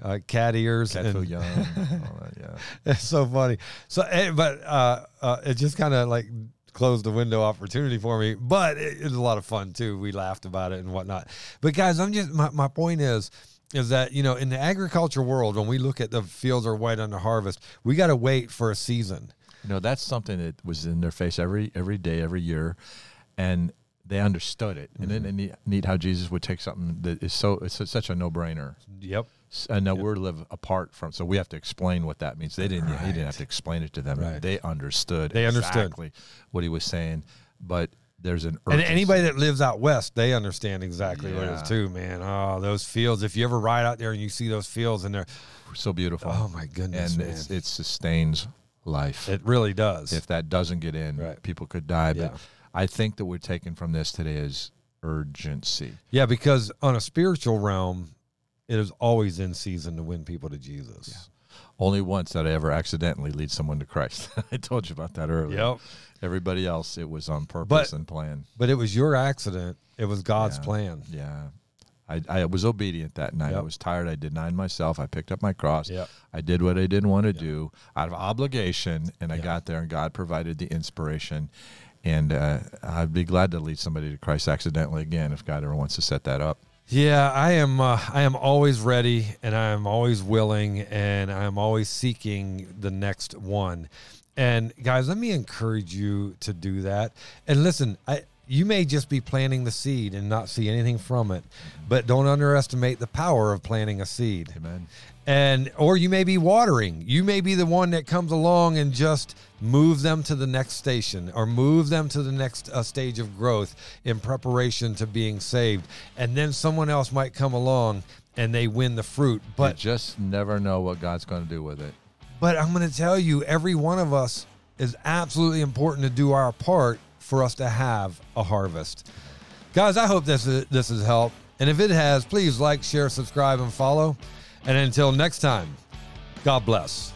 uh, cat ears. Cat and, young. all that, yeah. It's so funny. So, eh, but uh, uh, it just kind of like closed the window opportunity for me. But it, it was a lot of fun too. We laughed about it and whatnot. But guys, I'm just my, my point is is that you know in the agriculture world when we look at the fields are white under harvest, we got to wait for a season. You know, that's something that was in their face every every day, every year, and they understood it. And then mm-hmm. neat, neat how Jesus would take something that is so it's such a no brainer. Yep. And now we're live apart from, so we have to explain what that means. They didn't. He didn't have to explain it to them. Right. They understood. They understood. what he was saying. But there's an And anybody that lives out west, they understand exactly what it is too, man. Oh, those fields. If you ever ride out there and you see those fields and they're, so beautiful. oh my goodness, and it sustains life. it really does. if that doesn't get in, Right. people could die. But Yeah. I think that we're taking from this today is urgency. Yeah, because on a spiritual realm, it is always in season to win people to Jesus. Only once that I ever accidentally lead someone to Christ. I told you about that earlier. Yep. Everybody else, it was on purpose But- and plan. But it was your accident. It was God's Yeah. plan. Yeah. I, I was obedient that night. I was tired. I denied myself. I picked up my cross. Yep. I did what I didn't want to do out of obligation, and I got there, and God provided the inspiration. And uh, I'd be glad to lead somebody to Christ accidentally again if God ever wants to set that up. Yeah, I am. Uh, I am always ready, and I am always willing, and I am always seeking the next one. And guys, let me encourage you to do that. And listen, I, you may just be planting the seed and not see anything from it, but don't underestimate the power of planting a seed Amen. and or you may be watering you may be the one that comes along and just move them to the next station or move them to the next uh, stage of growth in preparation to being saved. And then someone else might come along and they win the fruit But you just never know what God's going to do with it. but i'm going to tell you every one of us is absolutely important to do our part for us to have a harvest. Guys i hope this is, this has helped. And if it has please like share subscribe and follow. And until next time god bless